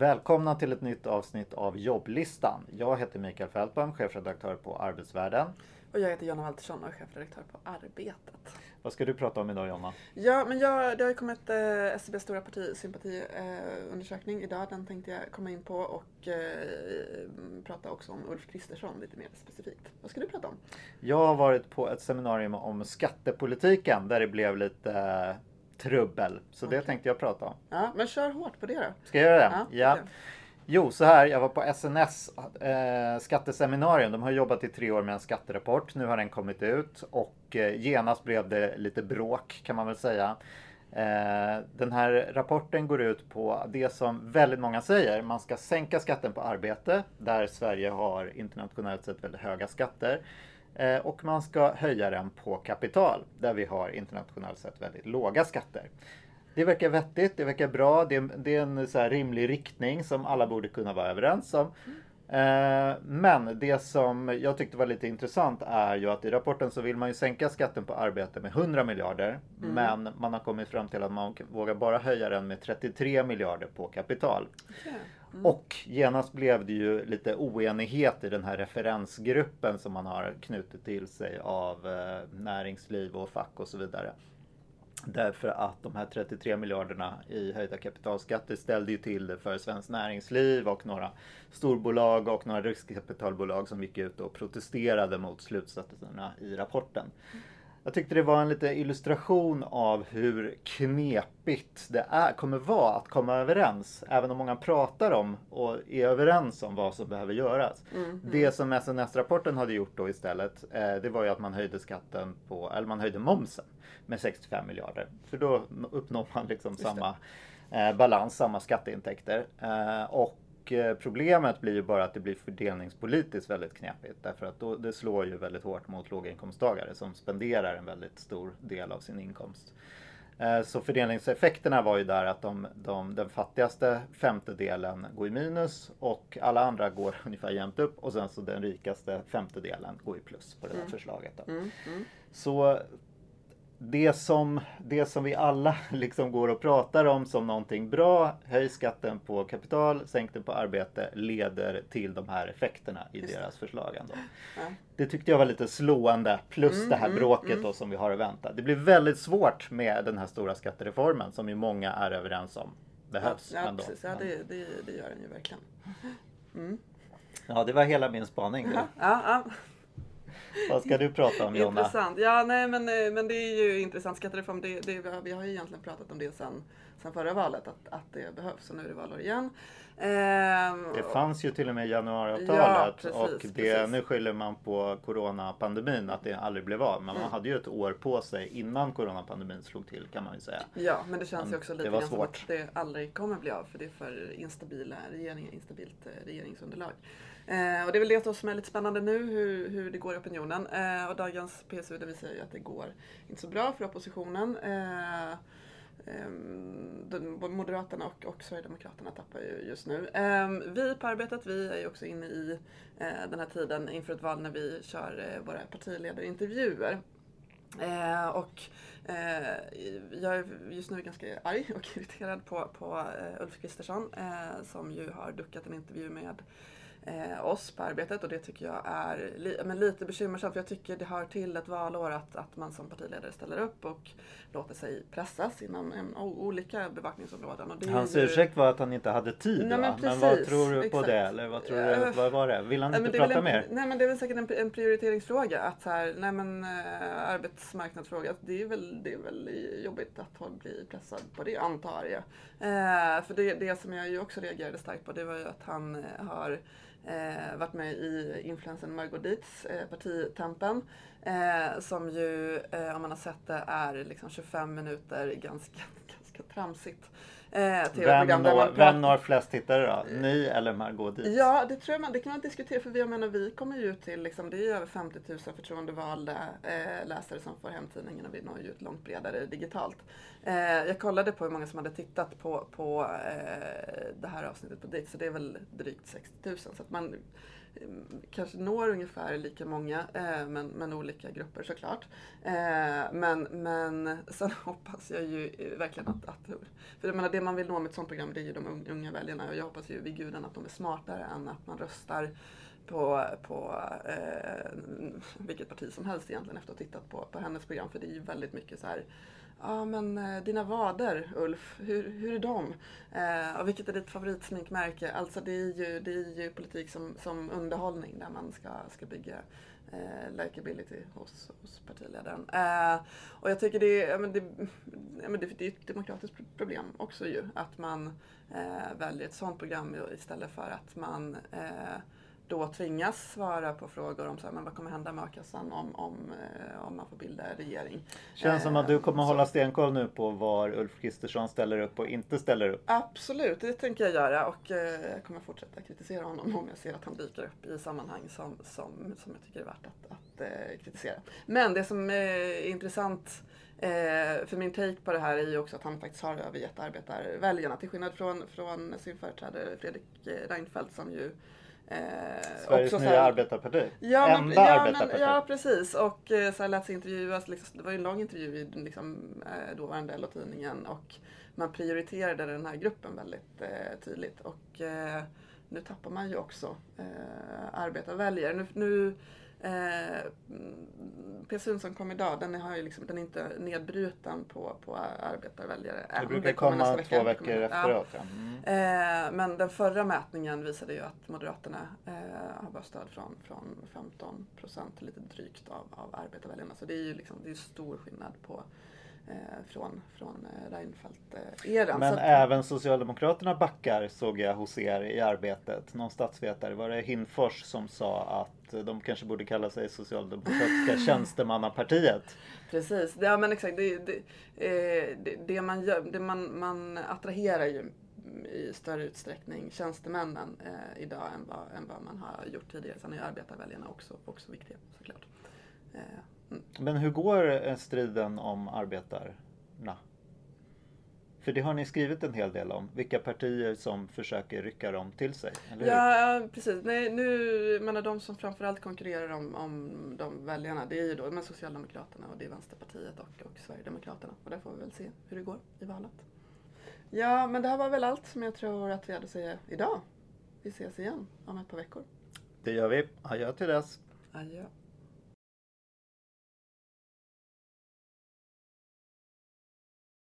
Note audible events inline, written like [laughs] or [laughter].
Välkomna till ett nytt avsnitt av jobblistan. Jag heter Mikael Fältbaum, chefredaktör på Arbetsvärlden. Och jag heter Jonna Waltersson och är chefredaktör på Arbetet. Vad ska du prata om idag Jonna? Ja, men jag, det har ju kommit eh, SCBs stora partisympatiundersökning eh, idag. Den tänkte jag komma in på och eh, prata också om Ulf Kristersson lite mer specifikt. Vad ska du prata om? Jag har varit på ett seminarium om skattepolitiken där det blev lite eh, trubbel. Så okay. det tänkte jag prata om. Ja, men kör hårt på det då. Ska jag göra det? Ja. ja. Jo, så här. Jag var på SNS eh, skatteseminarium. De har jobbat i tre år med en skatterapport. Nu har den kommit ut och eh, genast blev det lite bråk kan man väl säga. Eh, den här rapporten går ut på det som väldigt många säger. Man ska sänka skatten på arbete där Sverige har internationellt sett väldigt höga skatter. Eh, och man ska höja den på kapital där vi har internationellt sett väldigt låga skatter. Det verkar vettigt, det verkar bra, det är, det är en så rimlig riktning som alla borde kunna vara överens om. Eh, men det som jag tyckte var lite intressant är ju att i rapporten så vill man ju sänka skatten på arbete med 100 miljarder. Mm. Men man har kommit fram till att man vågar bara höja den med 33 miljarder på kapital. Okay. Mm. Och genast blev det ju lite oenighet i den här referensgruppen som man har knutit till sig av eh, näringsliv och fack och så vidare. Därför att de här 33 miljarderna i höjda kapitalskatter ställde ju till det för Svenskt Näringsliv och några storbolag och några riskkapitalbolag som gick ut och protesterade mot slutsatserna i rapporten. Jag tyckte det var en lite illustration av hur knepigt det är, kommer vara att komma överens. Även om många pratar om och är överens om vad som behöver göras. Mm, mm. Det som SNS-rapporten hade gjort då istället, eh, det var ju att man höjde skatten på, eller man höjde momsen med 65 miljarder. För då uppnår man liksom samma eh, balans, samma skatteintäkter. Eh, och Eh, problemet blir ju bara att det blir fördelningspolitiskt väldigt knepigt. Därför att då, det slår ju väldigt hårt mot låginkomsttagare som spenderar en väldigt stor del av sin inkomst. Eh, så fördelningseffekterna var ju där att de, de, den fattigaste femtedelen går i minus och alla andra går [laughs] ungefär jämnt upp och sen så den rikaste femtedelen går i plus på det där mm. förslaget. Mm, mm. Så det som, det som vi alla [laughs] liksom går och pratar om som någonting bra, höj skatten på kapital, sänk den på arbete, leder till de här effekterna i Just deras förslag. Ändå. Ja. Det tyckte jag var lite slående, plus mm, det här mm, bråket mm, då som vi har att vänta. Det blir väldigt svårt med den här stora skattereformen som ju många är överens om behövs. Ja, ja ändå. precis. Ja, det, det, det gör den ju verkligen. Mm. Ja, det var hela min spaning. Ja, ja, vad ska du prata om Jonna? Intressant. Ja, nej men, eh, men det är ju intressant. Skattereform, det, det, vi har ju egentligen pratat om det sen, sen förra valet, att, att det behövs. Och nu är det valår igen. Ehm, det fanns ju till och med januariavtalet ja, och det, nu skyller man på coronapandemin att det aldrig blev av. Men mm. man hade ju ett år på sig innan coronapandemin slog till kan man ju säga. Ja, men det känns men ju också lite grann som att det aldrig kommer bli av för det är för instabila regeringar, instabilt eh, regeringsunderlag. Eh, och det är väl det som är lite spännande nu, hur, hur det går i opinionen. Eh, och dagens PSU det visar ju att det går inte så bra för oppositionen. Eh, eh Moderaterna och, och Sverigedemokraterna tappar ju just nu. Eh, vi på Arbetet, vi är ju också inne i eh, den här tiden inför ett val när vi kör eh, våra partiledarintervjuer. Eh, och eh, jag är just nu ganska arg och [laughs] irriterad på, på eh, Ulf Kristersson eh, som ju har duckat en intervju med eh, oss på arbetet och det tycker jag är li men lite bekymmersamt för jag tycker det hör till ett valår att, att man som partiledare ställer upp och låter sig pressas inom en, olika bevakningsområden. Hans ju... ursäkt var att han inte hade tid nej, men, precis, men, vad tror du på det? Eller vad, tror du, vad var det? Vill han inte prata en, mer? Nej men det är väl säkert en, en prioriteringsfråga. Att så här, nej men äh, arbetsmarknadsfråga. Det är, väl, det är väl jobbigt att bli pressad på det antar jag. Eh, för det, det som jag ju också reagerade starkt på det var ju att han eh, har eh, varit med i influensen Margot Dietz, eh, partitampen. Eh, som ju, eh, om man har sett det, är liksom 25 minuter ganska, [laughs] ganska tramsigt. Eh, vem, når, vem når flest tittare då? Ni eller Margot Dietz? Ja, det tror man, det kan man diskutera för vi, jag menar, vi kommer ju ut till, liksom, det är över 50 000 förtroendevalda eh, läsare som får hem tidningen och vi når ju ut långt bredare digitalt. Eh, jag kollade på hur många som hade tittat på, på eh, det här avsnittet på Dietz så det är väl drygt 60 000. Så man Eh, kanske når ungefär lika många, eh, men, men olika grupper såklart. Eh, men, men sen [laughs] hoppas jag ju eh, verkligen att, att för jag menar, det, man vill nå med ett sånt program det är ju de unga väljarna och jag hoppas ju vid gudarna att de är smartare än att man röstar på, på eh, vilket parti som helst egentligen efter att ha tittat på, på hennes program. För det är ju väldigt mycket så här Ja men eh, dina vader Ulf, hur, hur är de? Eh, och vilket är ditt favoritsminkmärke? Alltså det är ju, det är ju politik som, som underhållning där man ska, ska bygga eh, likability hos, hos partiledaren. Eh, och jag tycker det är, men det, men det, det är ett demokratiskt problem också ju. Att man eh, väljer ett sånt program istället för att man eh, då tvingas svara på frågor om så här, men vad kommer hända med a-kassan om, om, eh, om man får bilda regering. Känns som att du kommer hålla stenkoll nu på var Ulf Kristersson ställer upp och inte ställer upp. Absolut, det tänker jag göra och eh, jag kommer fortsätta kritisera honom om jag ser att han dyker upp i sammanhang som, som, som jag tycker är värt att, att eh, kritisera. Men det som är intressant för min take på det här är ju också att han faktiskt har övergett arbetarväljarna till skillnad från, från sin företrädare Fredrik Reinfeldt som ju Eh, Sveriges nya här, arbetarparti. Ja, men, Enda ja, arbetarparti. Men, ja, precis. Och eh, så här lät sig intervjuas. Liksom, det var ju en lång intervju i liksom, eh, dåvarande LO-tidningen. Och man prioriterade den här gruppen väldigt eh, tydligt. Och eh, nu tappar man ju också eh, arbetarväljare. Nu, nu Eh, P. Sundsson kom idag, den, har ju liksom, den är inte nedbruten på, på arbetarväljare. Det brukar komma vecka, två veckor efteråt. Ja. Mm. Eh, men den förra mätningen visade ju att Moderaterna eh, har bara stöd från, från 15 procent, lite drygt av, av arbetarväljarna. Så det är ju liksom, det är stor skillnad på Eh, från, från eh, Reinfeldt-eran. Men att, även Socialdemokraterna backar såg jag hos er i arbetet. Någon statsvetare, var det Hinfors som sa att de kanske borde kalla sig Socialdemokratiska [laughs] tjänstemannapartiet? Precis, ja men exakt. Det, det, eh, det, det man, gör, det man, man attraherar ju i större utsträckning tjänstemännen eh, idag än vad, än vad man har gjort tidigare. Sen är arbetarväljarna också, också viktiga såklart. Eh, men hur går striden om arbetarna? För det har ni skrivit en hel del om. Vilka partier som försöker rycka dem till sig. ja, precis. Nej, nu, menar, de som framförallt konkurrerar om, om de väljarna det är ju då men Socialdemokraterna och det är Vänsterpartiet och, och Sverigedemokraterna. Och där får vi väl se hur det går i valet. Ja, men det här var väl allt som jag tror att vi hade att säga idag. Vi ses igen om ett par veckor. Det gör vi. Adjö till dess. Adjö.